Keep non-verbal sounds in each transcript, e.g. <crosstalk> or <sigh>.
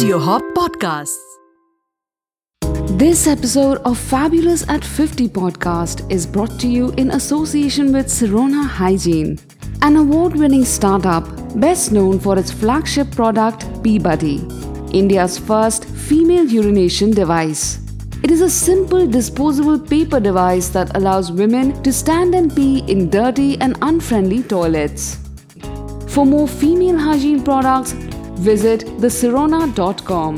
Audio Hop Podcasts. This episode of Fabulous at 50 podcast is brought to you in association with Sirona Hygiene, an award winning startup best known for its flagship product, PeeBuddy, India's first female urination device. It is a simple disposable paper device that allows women to stand and pee in dirty and unfriendly toilets. For more female hygiene products, visit thesirona.com.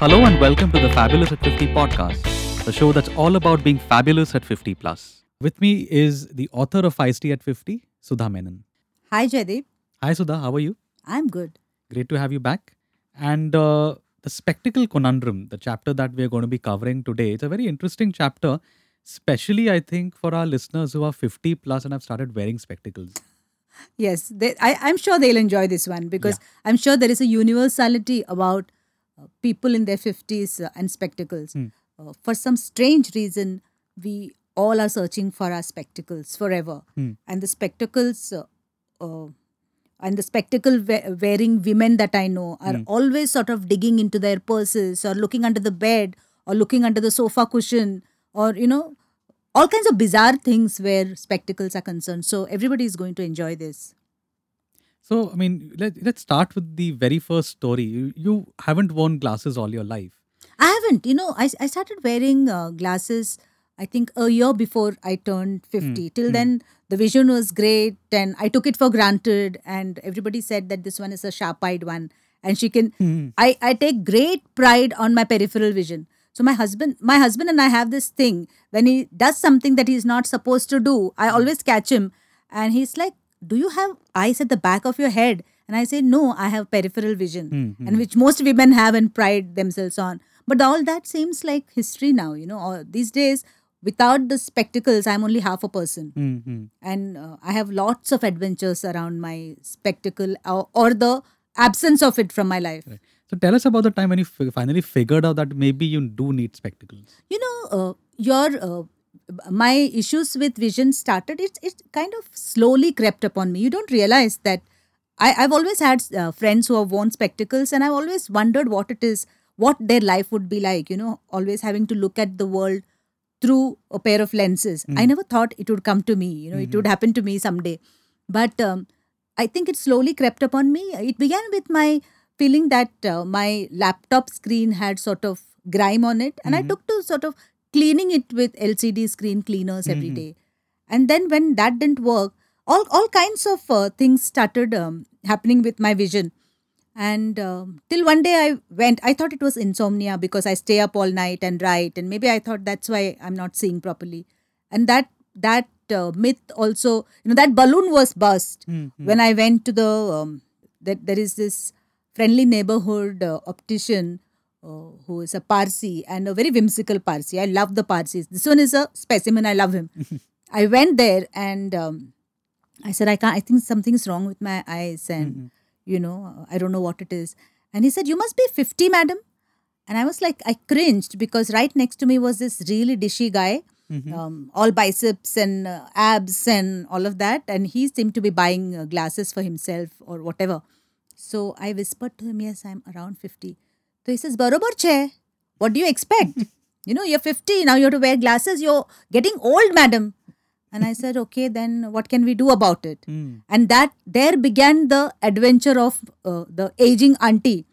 Hello and welcome to the Fabulous at 50 podcast, the show that's all about being fabulous at 50 plus. With me is the author of Feisty at 50, Sudha Menon. Hi, Jaideep. Hi Sudha, how are you? I'm good. Great to have you back. And uh, the spectacle conundrum, the chapter that we're going to be covering today, it's a very interesting chapter, especially I think for our listeners who are 50 plus and have started wearing spectacles. Yes, they, I, I'm sure they'll enjoy this one because I'm sure there is a universality about uh, people in their 50s uh, and spectacles. Uh, for some strange reason, we all are searching for our spectacles forever. And the spectacles uh, uh, and the spectacle we- wearing women that I know are always sort of digging into their purses or looking under the bed or looking under the sofa cushion or, you know, all kinds of bizarre things where spectacles are concerned. So everybody is going to enjoy this. So, I mean, let, let's start with the very first story. You, you haven't worn glasses all your life. I haven't, you know, I, I started wearing uh, glasses, I think a year before I turned 50. Hmm. Till hmm. then, the vision was great and I took it for granted. And everybody said that this one is a sharp eyed one. And she can, hmm. I, I take great pride on my peripheral vision. So my husband, my husband and I have this thing when he does something that he's not supposed to do, I always catch him and he's like, do you have eyes at the back of your head? And I say, no, I have peripheral vision, and which most women have and pride themselves on. But all that seems like history now, you know. Or these days, without the spectacles, I'm only half a person, Mm-hmm. and uh, I have lots of adventures around my spectacle or, or the absence of it from my life. So, tell us about the time when you fi- finally figured out that maybe you do need spectacles. you know uh, your uh, my issues with vision started it it kind of slowly crept upon me you don't realize that I, I've always had uh, friends who have worn spectacles and I've always wondered what it is what their life would be like you know always having to look at the world through a pair of lenses. I never thought it would come to me you know it would happen to me someday. But um, I think it slowly crept upon me. It began with my feeling that uh, my laptop screen had sort of grime on it and i took to sort of cleaning it with lcd screen cleaners every day. And then when that didn't work all all kinds of uh, things started um, happening with my vision and um, till one day i went i thought it was insomnia because i stay up all night and write and maybe i thought that's why i'm not seeing properly and that that uh, myth also you know that balloon was burst when i went to the um, that there is this friendly neighborhood uh, optician uh, who is a Parsi and a very whimsical Parsi. I love the Parsis. This one is a specimen. I love him. <laughs> I went there and um, I said, I can't, I think something's wrong with my eyes and, you know, I don't know what it is. And he said, You must be 50, madam. And I was like, I cringed because right next to me was this really dishy guy, um, all biceps and uh, abs and all of that. And he seemed to be buying uh, glasses for himself or whatever. So I whispered to him, Yes, I'm around 50. So he says, Barobar che. What do you expect? <laughs> you know, you're 50, now you have to wear glasses. You're getting old, madam. And I said, Okay, then what can we do about it? And that there began the adventure of uh, the aging auntie.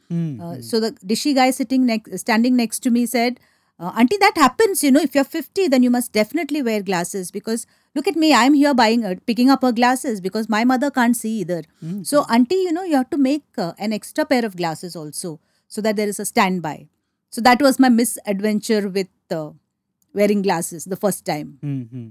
Uh, so the dishy guy sitting next, standing next to me said, uh, Auntie, that happens. You know, if you're 50, then you must definitely wear glasses because look at me, I'm here buying, uh, picking up her glasses because my mother can't see either. So, Auntie, you know, you have to make uh, an extra pair of glasses also so that there is a standby. So, that was my misadventure with uh, wearing glasses the first time. hmm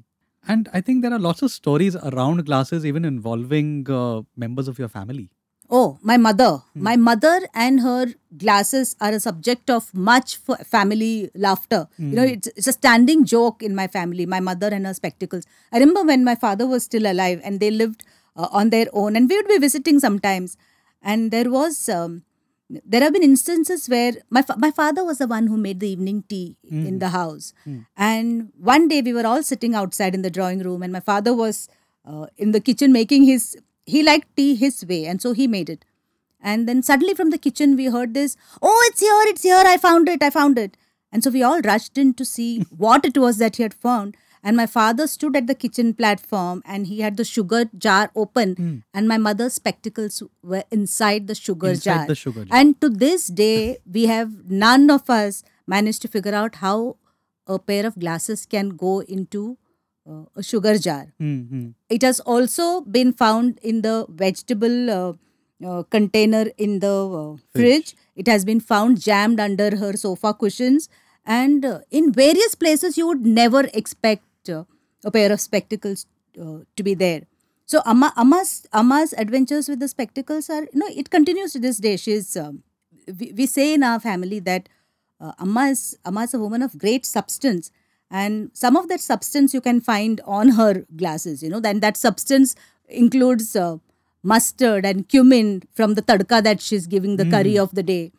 And I think there are lots of stories around glasses, even involving uh, members of your family. Oh, my mother. My mother and her glasses are a subject of much f- family laughter. You know, it's, it's a standing joke in my family, my mother and her spectacles. I remember when my father was still alive and they lived uh, on their own, and we would be visiting sometimes. And there was um, there have been instances where my fa- my father was the one who made the evening tea in the house, and one day we were all sitting outside in the drawing room, and my father was uh, in the kitchen making his. He liked tea his way, and so he made it. And then suddenly from the kitchen we heard this, "Oh, it's here! It's here! I found it! I found it!" And so we all rushed in to see <laughs> what it was that he had found. And my father stood at the kitchen platform and he had the sugar jar open, and my mother's spectacles were inside the sugar Inside jar. the sugar jar. And to this day, we have none of us managed to figure out how a pair of glasses can go into uh, a sugar jar. Mm-hmm. It has also been found in the vegetable uh, uh, container in the uh, fridge. It has been found jammed under her sofa cushions. And uh, in various places, you would never expect a pair of spectacles uh, to be there. So Amma, Amma's, Amma's adventures with the spectacles are, you know, it continues to this day. She's, um, we, we say in our family that uh, Amma, is, Amma is a woman of great substance. And some of that substance you can find on her glasses, you know, then that substance includes uh, mustard and cumin from the tadka that she's giving the curry of the day.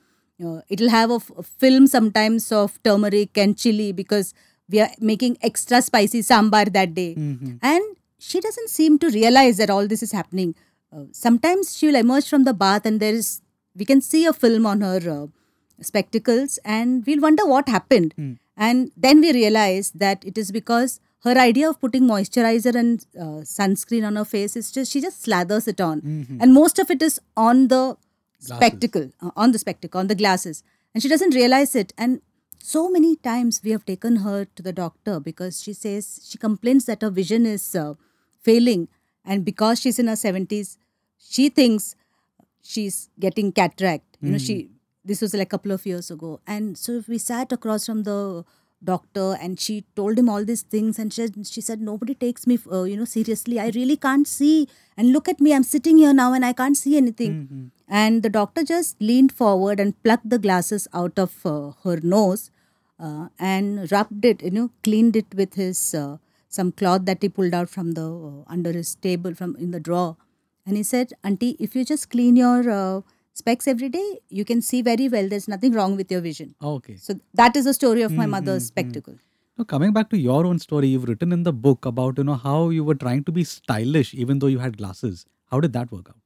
Uh, it'll have a, f- a film sometimes of turmeric and chili because we are making extra spicy sambar that day. And she doesn't seem to realize that all this is happening. Uh, sometimes she will emerge from the bath and there is, we can see a film on her uh, spectacles and we'll wonder what happened. And then we realize that it is because her idea of putting moisturizer and uh, sunscreen on her face is just, she just slathers it on. And most of it is on the spectacle, uh, on the spectacle, on the glasses. And she doesn't realize it. And so many times we have taken her to the doctor because she says she complains that her vision is uh, failing. And because she's in her 70s, she thinks she's getting cataract. You know, she this was like a couple of years ago, and so we sat across from the doctor, and she told him all these things, and she she said nobody takes me, uh, you know, seriously. I really can't see, and look at me, I'm sitting here now, and I can't see anything. And the doctor just leaned forward and plucked the glasses out of uh, her nose, uh, and rubbed it, you know, cleaned it with his uh, some cloth that he pulled out from the uh, under his table from in the drawer and he said, Auntie, if you just clean your uh, specs every day, you can see very well. There's nothing wrong with your vision. Okay. So that is the story of my mother's spectacle. Now, coming back to your own story, you've written in the book about you know how you were trying to be stylish even though you had glasses. How did that work out?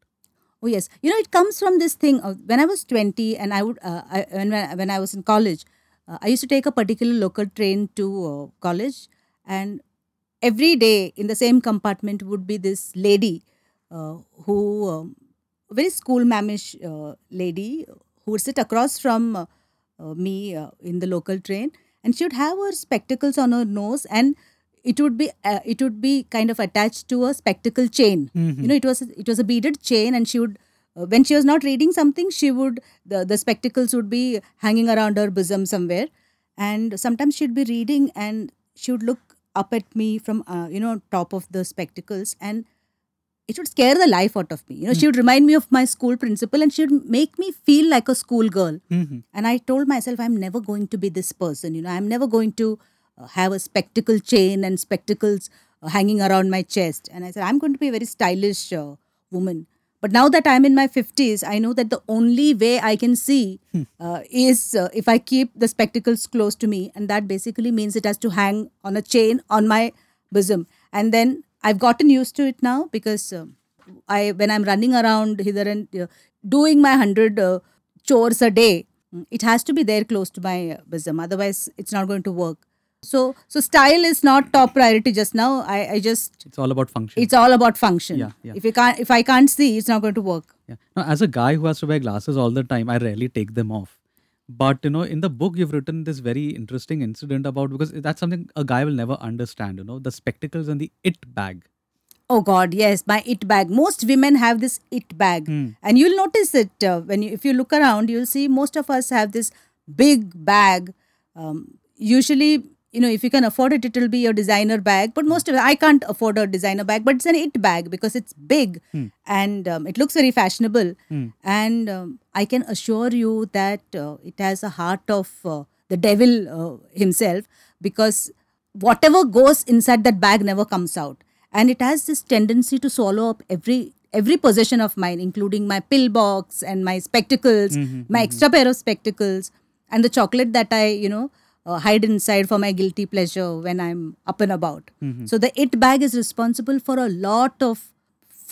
Oh yes, you know it comes from this thing. Of, when I was twenty, and I would uh, I, when when I was in college, uh, I used to take a particular local train to uh, college, and every day in the same compartment would be this lady uh, who um, very school mamish uh, lady who would sit across from me uh, in the local train and she would have her spectacles on her nose and it would be uh, it would be kind of attached to a spectacle chain. You know it was it was a beaded chain and she would uh, when she was not reading something she would the, the spectacles would be hanging around her bosom somewhere. And sometimes she'd be reading and she would look up at me from uh, you know top of the spectacles and it would scare the life out of me. You know she would remind me of my school principal and she would make me feel like a schoolgirl. Mhm. and i told myself i'm never going to be this person you know. I'm never going to uh, have a spectacle chain and spectacles uh, hanging around my chest. And i said i'm going to be a very stylish uh, woman but now that i'm in my 50s i know that the only way i can see uh, is uh, if i keep the spectacles close to me and that basically means it has to hang on a chain on my bosom. And then i've gotten used to it now because um, i when i'm running around hither and uh, doing my 100 uh, chores a day mm, it has to be there close to my uh, bosom. Otherwise it's not going to work so so style is not top priority just now i i just It's all about function. it's all about function Yeah, yeah. if you can't if i can't see it's not going to work Yeah. Now, as a guy who has to wear glasses all the time, I rarely take them off. But you know, in the book, you've written this very interesting incident about because that's something a guy will never understand. You know, the spectacles and the it bag. Oh God, yes, my it bag. Most women have this it bag, and you'll notice it uh, when you, if you look around. You'll see most of us have this big bag. Um, usually, you know, if you can afford it, it'll be your designer bag. But most of I can't afford a designer bag, but it's an it bag because it's big and um, it looks very fashionable. And um, I can assure you that uh, it has a heart of uh, the devil uh, himself because whatever goes inside that bag never comes out. And it has this tendency to swallow up every every possession of mine, including my pill box and my spectacles, my extra pair of spectacles, and the chocolate that I, you know, uh, hide inside for my guilty pleasure when I'm up and about. So the it bag is responsible for a lot of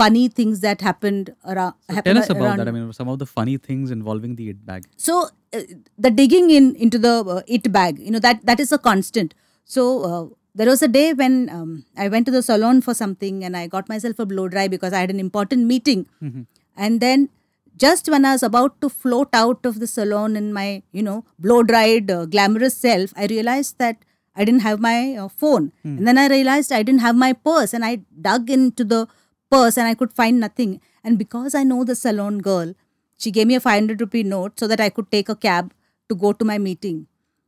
funny things that happened around. Tell us about that. I mean, some of the funny things involving the it bag. so uh, the digging in into the uh, it bag you know that that is a constant so uh, there was a day when um, i went to the salon for something and i got myself a blow dry because i had an important meeting and then just when i was about to float out of the salon in my you know blow dried uh, glamorous self i realized that i didn't have my uh, phone. And then i realized i didn't have my purse and i dug into the purse and i could find nothing. And because i know the salon girl she gave me a 500 rupee note so that I could take a cab to go to my meeting.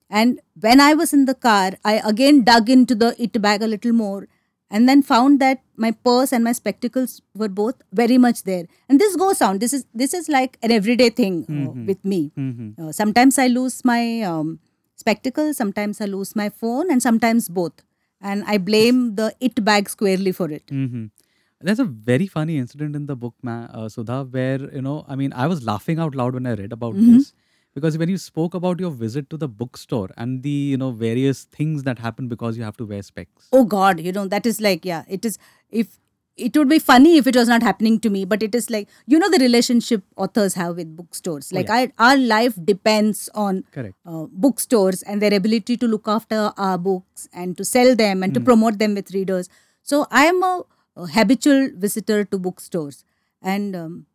And when I was in the car, I again dug into the it bag a little more and then found that my purse and my spectacles were both very much there. And this goes on. This is this is like an everyday thing uh, with me. Uh, sometimes I lose my um, spectacles, sometimes I lose my phone, and sometimes both. And I blame the it bag squarely for it. hmm There's a very funny incident in the book, ma- uh, Sudha, where, you know, I mean, I was laughing out loud when I read about Mm-hmm. this. Because when you spoke about your visit to the bookstore and the, you know, various things that happen because you have to wear specs. oh god you know that is like yeah it is if it would be funny if it was not happening to me but it is like you know the relationship authors have with bookstores. Like I, our life depends on Correct. uh, bookstores and their ability to look after our books and to sell them and to promote them with readers. So i am a, a habitual visitor to bookstores. And um,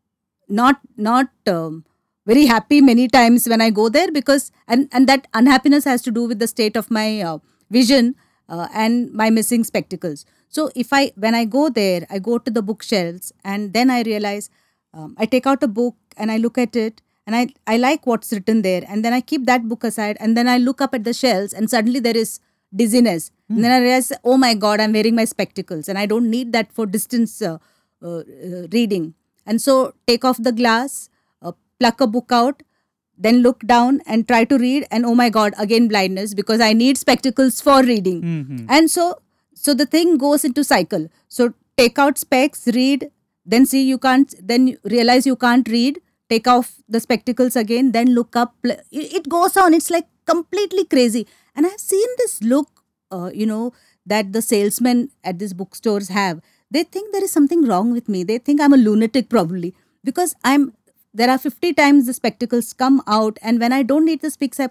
not not um, very happy many times when I go there because and and that unhappiness has to do with the state of my uh, vision uh, and my missing spectacles. So if I when I go there, I go to the bookshelves and then I realize um, I take out a book and I look at it and I I like what's written there and then I keep that book aside and then I look up at the shelves and suddenly there is dizziness. And then I realize oh my god I'm wearing my spectacles and I don't need that for distance uh, uh, reading. And so take off the glass pluck a book out then look down and try to read and oh my god again blindness because i need spectacles for reading. And so so the thing goes into cycle. So take out specs read then see you can't then you realize you can't read take off the spectacles again then look up. It it goes on. It's like completely crazy. And i've seen this look uh, you know that the salesmen at these bookstores have. They think there is something wrong with me. They think i'm a lunatic probably because i'm there are 50 times the spectacles come out and when i don't need the specs i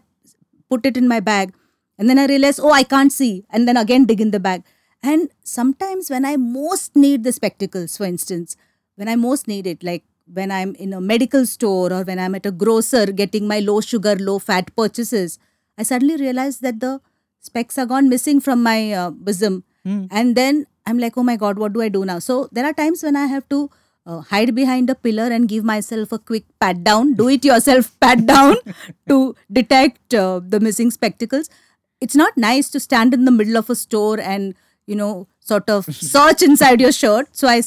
put it in my bag. And then i realize oh i can't see and then again dig in the bag. And sometimes when i most need the spectacles for instance when i most need it like when i'm in a medical store or when i'm at a grocer getting my low sugar low fat purchases i suddenly realize that the specs are gone missing from my uh, bosom. And then i'm like oh my god what do i do now? So there are times when i have to uh, hide behind a pillar and give myself a quick pat down. Do it yourself <laughs> pat down to detect uh, the missing spectacles. It's not nice to stand in the middle of a store and you know sort of <laughs> search inside your shirt. So I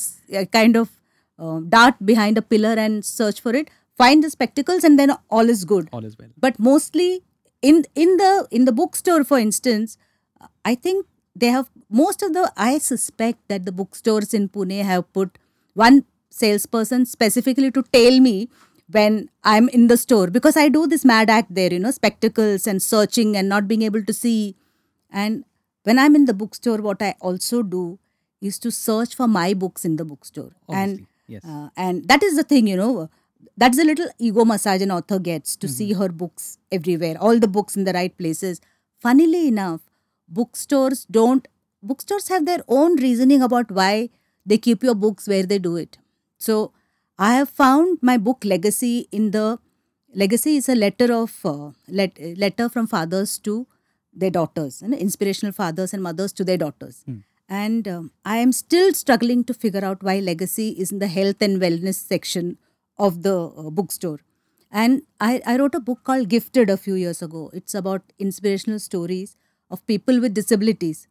kind of uh, dart behind a pillar and search for it find the spectacles and then all is good. All is well. but mostly in in the in the bookstore for instance i think they have most of the i suspect that the bookstores in pune have put one salesperson specifically to tail me when i'm in the store because i do this mad act there you know spectacles and searching and not being able to see. And when i'm in the bookstore what i also do is to search for my books in the bookstore. And yes. uh, and that is the thing you know that's the little ego massage an author gets to see her books everywhere all the books in the right places. Funnily enough bookstores don't bookstores have their own reasoning about why they keep your books where they do it so i have found my book legacy in the legacy is a letter of uh, let, letter from fathers to their daughters you know, inspirational fathers and mothers to their daughters. And um, i am still struggling to figure out why legacy is in the health and wellness section of the uh, bookstore. And I, I wrote a book called gifted a few years ago. It's about inspirational stories of people with disabilities.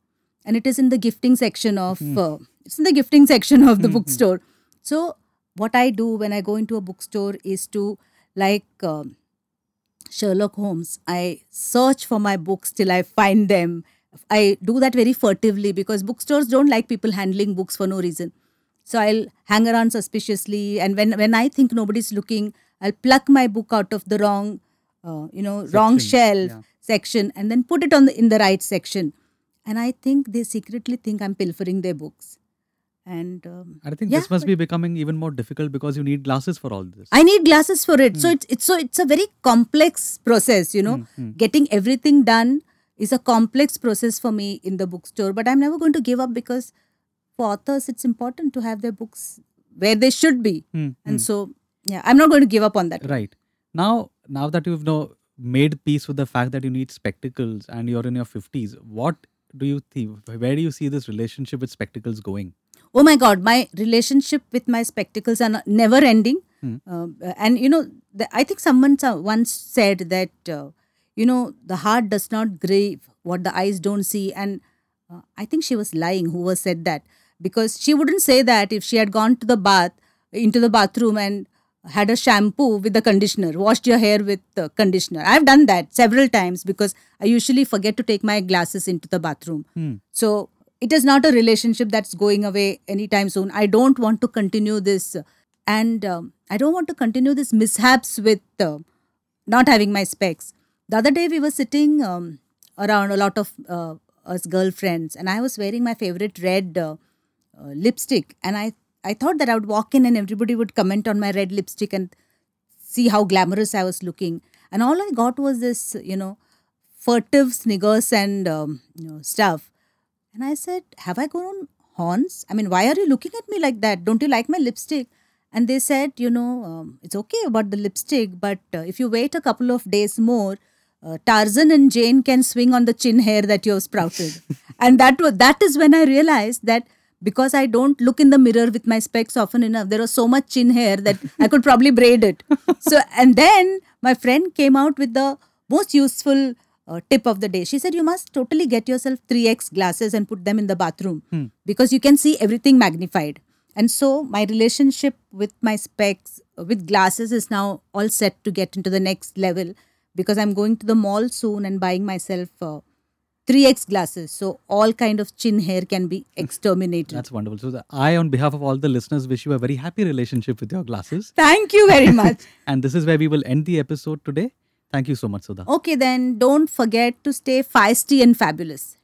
And it is in the gifting section of uh, it's in the gifting section of the bookstore so what i do when i go into a bookstore is to like um, Sherlock Holmes, I search for my books till I find them. I do that very furtively because bookstores don't like people handling books for no reason. So I'll hang around suspiciously, and when when I think nobody's looking, I'll pluck my book out of the wrong, uh, you know, wrong shelf yeah. section, and then put it on the in the right section. And I think they secretly think I'm pilfering their books. And um, I think yeah, this must be becoming even more difficult because you need glasses for all this. I need glasses for it. So Hmm. it's it's so it's a very complex process, you know. Getting everything done is a complex process for me in the bookstore, but I'm never going to give up because for authors it's important to have their books where they should be. Hmm, And so yeah, I'm not going to give up on that. Right. Now, now that you've now made peace with the fact that you need spectacles and you're in your 50s, what do you think? Where do you see this relationship with spectacles going? Oh my god my relationship with my spectacles are not- never ending. Hmm. Uh, and you know the, i think someone so- once said that uh, you know the heart does not grieve what the eyes don't see. And uh, i think she was lying whoever said that. Because she wouldn't say that if she had gone to the bath into the bathroom and had a shampoo with the conditioner washed your hair with the conditioner. I've done that several times because i usually forget to take my glasses into the bathroom. Hmm. so it is not a relationship that's going away anytime soon. I don't want to continue this, and um, I don't want to continue this mishaps with uh, not having my specs. The other day we were sitting um, around a lot of uh, us girlfriends, and I was wearing my favorite red uh, uh, lipstick, and I I thought that I would walk in and everybody would comment on my red lipstick and see how glamorous I was looking, and all I got was this, you know, furtive sniggers and um, you know stuff. And I said, Have I grown horns? I mean, why are you looking at me like that? Don't you like my lipstick? And they said, You know, um, it's okay about the lipstick, but uh, if you wait a couple of days more, uh, Tarzan and Jane can swing on the chin hair that you have sprouted. <laughs> and that was that is when I realized that because I don't look in the mirror with my specs often enough, there was so much chin hair that I could probably braid it. <laughs> So, and then my friend came out with the most useful uh, tip of the day. She said, You must totally get yourself 3x glasses and put them in the bathroom because you can see everything magnified. And so, my relationship with my specs, uh, with glasses, is now all set to get into the next level because I'm going to the mall soon and buying myself. Uh, 3x glasses so all kind of chin hair can be exterminated That's wonderful. So, I, on behalf of all the listeners, wish you a very happy relationship with your glasses. thank you very <laughs> much And this is where we will end the episode today. Thank you so much, Sudha. okay then don't forget to stay feisty and fabulous